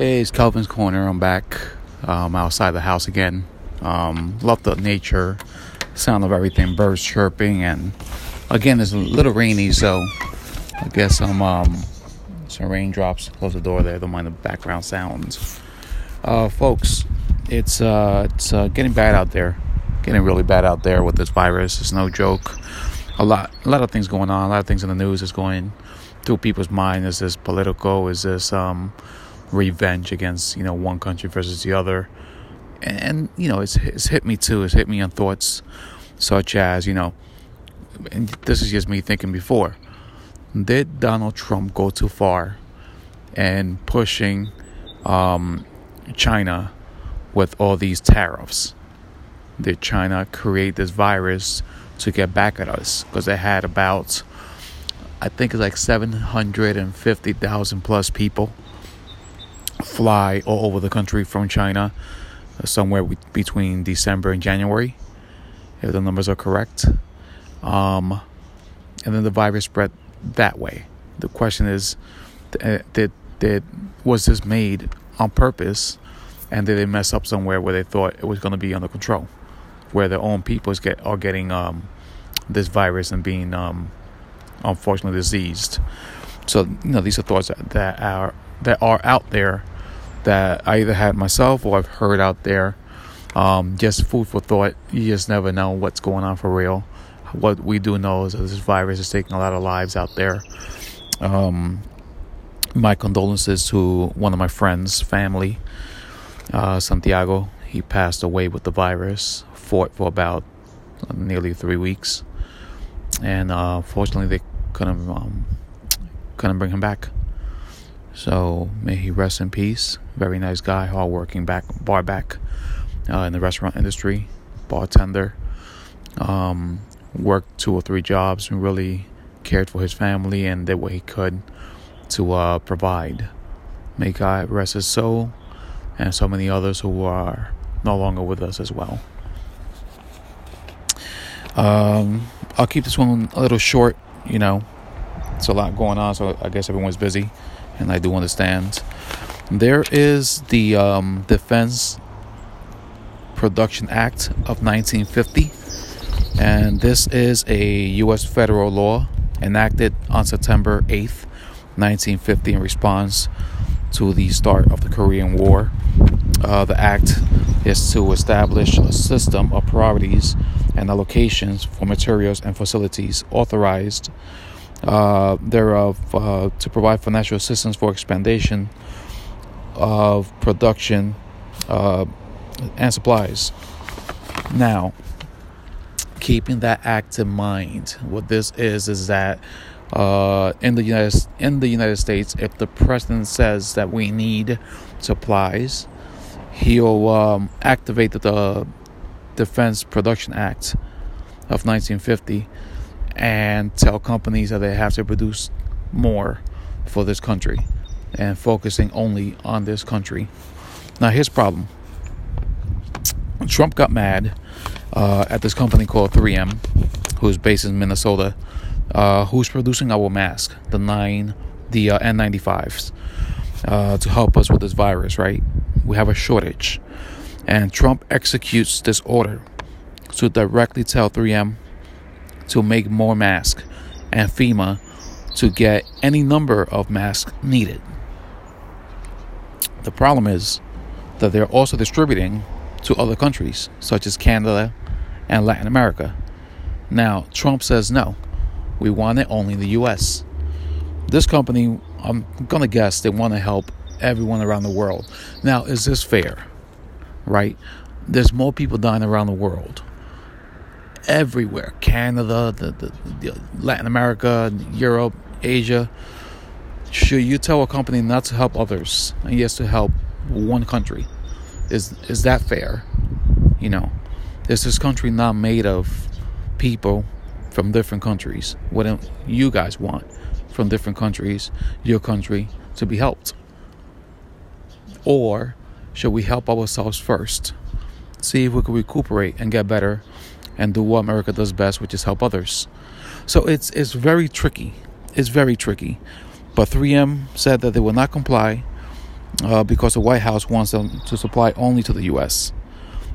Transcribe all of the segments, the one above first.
Hey, it's Calvin's Corner. I'm back um, outside the house again. Um, love the nature, sound of everything, birds chirping, and again, it's a little rainy, so I guess some um, some raindrops. Close the door there. Don't mind the background sounds, uh, folks. It's uh, it's uh, getting bad out there, getting really bad out there with this virus. It's no joke. A lot, a lot of things going on. A lot of things in the news is going through people's mind. Is this political? Is this um, revenge against you know one country versus the other? And, and you know, it's it's hit me too. It's hit me on thoughts such as you know, and this is just me thinking before. Did Donald Trump go too far in pushing um, China with all these tariffs? Did China create this virus to get back at us? Because they had about I think it's like 750,000 plus people fly all over the country from China uh, somewhere between December and January, if the numbers are correct. Um, and then the virus spread that way. The question is, uh, did did was this made on purpose, and did they mess up somewhere where they thought it was going to be under control, where their own people get are getting um, this virus and being um, unfortunately diseased. So you know these are thoughts that, that are that are out there that I either had myself or I've heard out there. Um, just food for thought. You just never know what's going on for real. What we do know is that this virus is taking a lot of lives out there. Um, my condolences to one of my friends' family, uh, Santiago. He passed away with the virus. Fought for about nearly three weeks, and uh, fortunately they couldn't um, couldn't bring him back. So may he rest in peace. Very nice guy, hardworking back bar back uh, in the restaurant industry, bartender. Um, worked two or three jobs and really cared for his family and did what he could to uh, provide. May God rest his soul and so many others who are no longer with us as well. Um, I'll keep this one a little short, you know. It's a lot going on, so I guess everyone's busy and I do understand. There is the um, Defense Production Act of 1950, and this is a U.S. federal law enacted on September 8th, 1950, in response to the start of the Korean War. Uh, the act is to establish a system of priorities and allocations for materials and facilities authorized uh, thereof uh, to provide financial assistance for expansion of production uh, and supplies. Now, keeping that act in mind, what this is is that uh, in the United in the United States, if the president says that we need supplies, he'll um, activate the Defense Production Act of 1950 and tell companies that they have to produce more for this country and focusing only on this country. Now, here's problem Trump got mad uh, at this company called 3M, who's based in Minnesota, uh, who's producing our mask, the nine, the uh, N95s, uh, to help us with this virus. Right? We have a shortage, and Trump executes this order to directly tell 3M to make more masks and FEMA to get any number of masks needed. The problem is that they're also distributing to other countries, such as Canada and Latin America. Now, Trump says no, we want it only in the US. This company, I'm to guess, they want to help everyone around the world. Now, is this fair? Right? There's more people dying around the world everywhere Canada, the, the, the Latin America, Europe, Asia. Should you tell a company not to help others and yes to help one country? Is is that fair? You know, is this country not made of people from different countries? What do you guys want from different countries, your country, to be helped? Or should we help ourselves first? See if we can recuperate and get better and do what America does best, which is help others. So it's it's very tricky. It's very tricky. But 3M said that they will not comply uh, because the White House wants them to supply only to the U.S.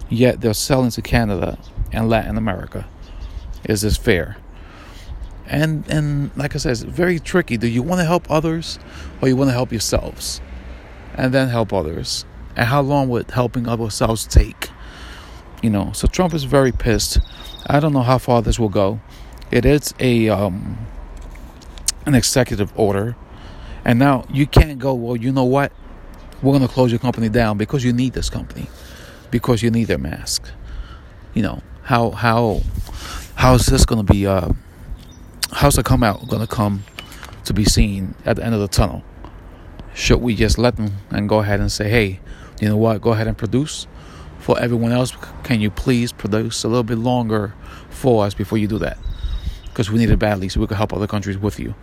Yet they're selling to Canada and Latin America. Is this fair? And and like I said, it's very tricky. Do you want to help others, or you want to help yourselves, and then help others? And how long would helping ourselves take? You know. So Trump is very pissed. I don't know how far this will go. It is a um, an executive order, and now you can't go. Well, you know what? We're going to close your company down because you need this company, because you need their mask. You know how how how is this going to be? Uh, how's the come out going to come to be seen at the end of the tunnel? Should we just let them and go ahead and say, hey, you know what? Go ahead and produce for everyone else. Can you please produce a little bit longer for us before you do that? Because we need it badly, so we can help other countries with you.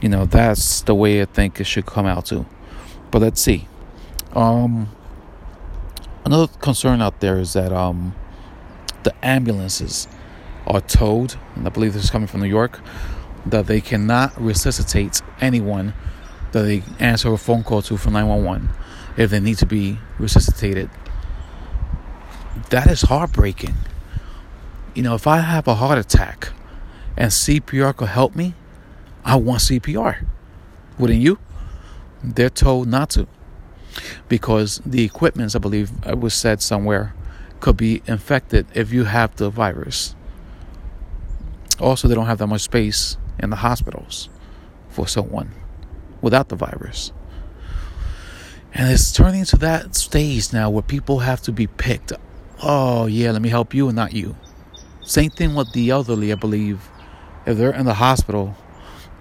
You know, that's the way I think it should come out too. But let's see. Um, another concern out there is that um, the ambulances are told, and I believe this is coming from New York, that they cannot resuscitate anyone that they answer a phone call to from 911 if they need to be resuscitated. That is heartbreaking. You know, if I have a heart attack and CPR could help me, I want CPR. Wouldn't you? They're told not to because the equipment, I believe it was said somewhere, could be infected if you have the virus. Also, they don't have that much space in the hospitals for someone without the virus. And it's turning to that stage now where people have to be picked. Oh, yeah, let me help you and not you. Same thing with the elderly, I believe. If they're in the hospital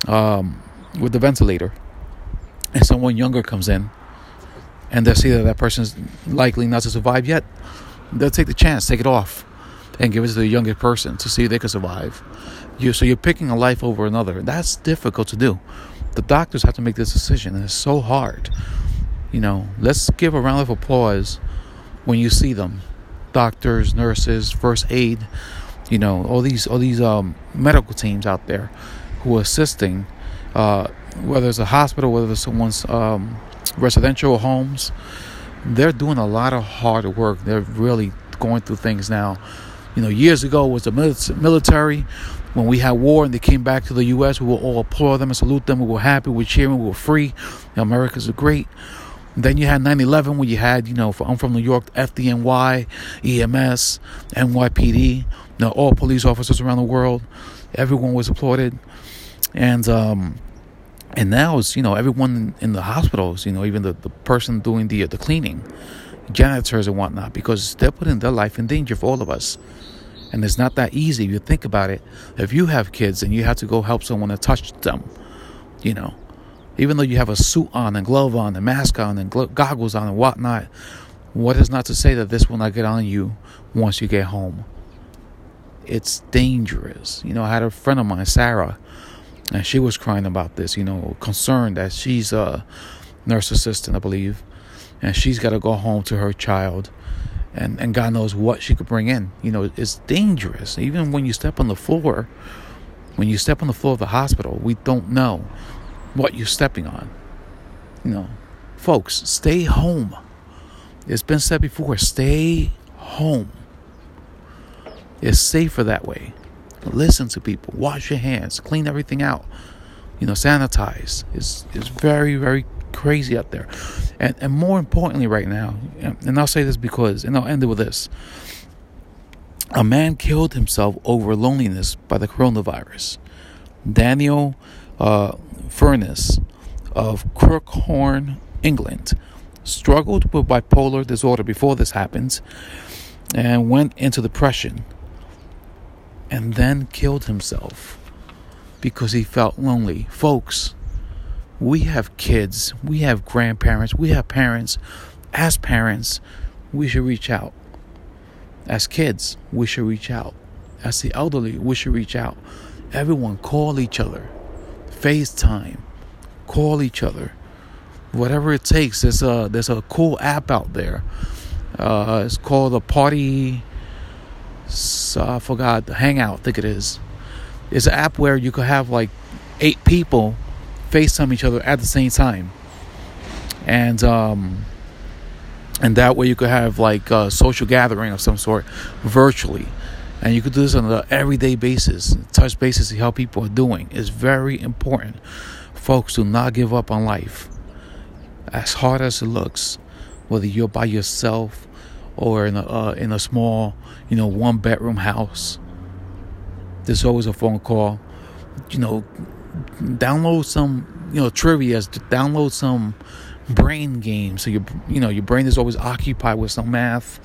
um, with the ventilator and someone younger comes in and they see that that person's likely not to survive yet, they'll take the chance, take it off, and give it to the younger person to see if they can survive. You so you're picking a life over another. That's difficult to do. The doctors have to make this decision, and it's so hard. You know, let's give a round of applause when you see them. Doctors, nurses, first aid, you know, all these all these um, medical teams out there who are assisting, uh, whether it's a hospital, whether it's someone's um, residential homes they're doing a lot of hard work. They're really going through things now. You know, years ago was the military. When we had war and they came back to the U.S., we will all applaud them and salute them. We were happy, we were cheering, we were free. America's a great. Then you had 9/11, where you had, you know, I'm from New York, FDNY, EMS, NYPD, you know, all police officers around the world. Everyone was applauded, and um, and now it's you know everyone in the hospitals you know even the, the person doing the the cleaning janitors and whatnot because they're putting their life in danger for all of us. And it's not that easy if you think about it. If you have kids and you have to go help someone to touch them you know even though you have a suit on and glove on and mask on and goggles on and whatnot what is not to say that this will not get on you once you get home it's dangerous you know i had a friend of mine sarah and she was crying about this, you know, concerned that she's a nurse assistant, I believe, and she's got to go home to her child, and and God knows what she could bring in. You know, it's dangerous. Even when you step on the floor, when you step on the floor of the hospital, we don't know what you're stepping on. You know, folks, stay home. It's been said before, stay home. It's safer that way. Listen to people. Wash your hands. Clean everything out. You know, sanitize. It's, it's very, very crazy out there. And, and more importantly, right now, and I'll say this because, and I'll end it with this a man killed himself over loneliness by the coronavirus. Daniel uh, Furness of Crookhorn, England, struggled with bipolar disorder before this happened and went into depression and then killed himself because he felt lonely. Folks, we have kids, we have grandparents, we have parents. As parents, we should reach out. As kids, we should reach out. As the elderly, we should reach out. Everyone call each other. FaceTime. Call each other. Whatever it takes. There's a there's a cool app out there. Uh, it's called a party so I forgot the Hangout. I think it is. It's an app where you could have like eight people FaceTime each other at the same time. and um, and that way you could have like a social gathering of some sort virtually and you could do this on an everyday basis touch basis see how people are doing. It's very important. Folks do not give up on life. As hard as it looks whether you're by yourself or in a uh, in a small you know one bedroom house there's always a phone call. You know download some you know trivia download some brain game. So your you know your brain is always occupied with some math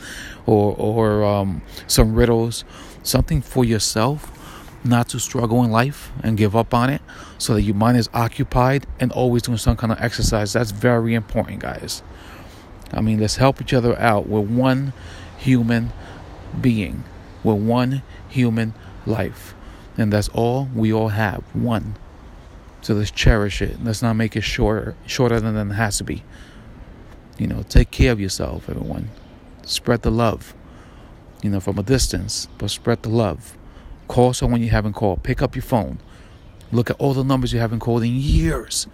or or um, some riddles, something for yourself, not to struggle in life and give up on it, so that your mind is occupied and always doing some kind of exercise. That's very important, guys. I mean, let's help each other out. We're one human being. We're one human life. And that's all we all have. One. So let's cherish it. Let's not make it shorter, shorter than it has to be. You know, take care of yourself, everyone. Spread the love. You know, from a distance, but spread the love. Call someone you haven't called. Pick up your phone. Look at all the numbers you haven't called in years.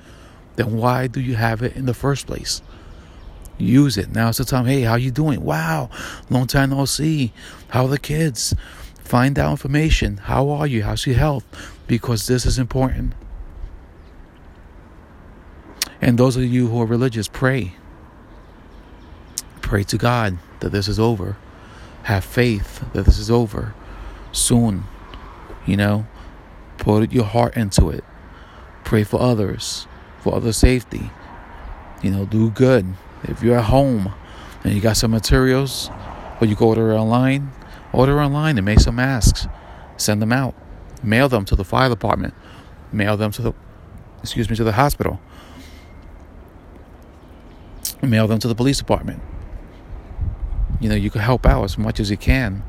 Then why do you have it in the first place? Use it. Now it's the time. Hey, how you doing? Wow, long time no see. How are the kids? Find out information. How are you? How's your health? Because this is important. And those of you who are religious, pray. Pray to God that this is over. Have faith that this is over soon. You know, put your heart into it. Pray for others, for other safety. You know, do good. If you're at home and you got some materials, or you go order online, order online and make some masks. Send them out. Mail them to the fire department. Mail them to the, excuse me, to the hospital mail them to the police department. You know, you can help out as much as you can,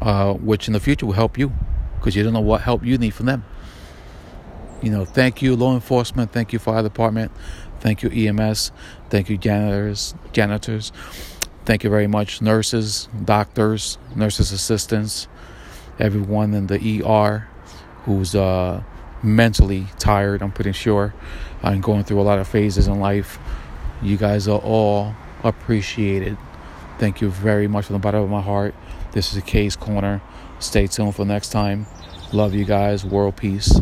uh, which in the future will help you because you don't know what help you need from them. You know, thank you, law enforcement. Thank you, fire department. Thank you, EMS. Thank you, janitors. Janitors. Thank you very much, nurses, doctors, nurses assistants, everyone in the ER who's uh, mentally tired. I'm pretty sure, I'm going through a lot of phases in life. You guys are all appreciated. Thank you very much from the bottom of my heart. This is a Case Corner. Stay tuned for next time. Love you guys. World peace.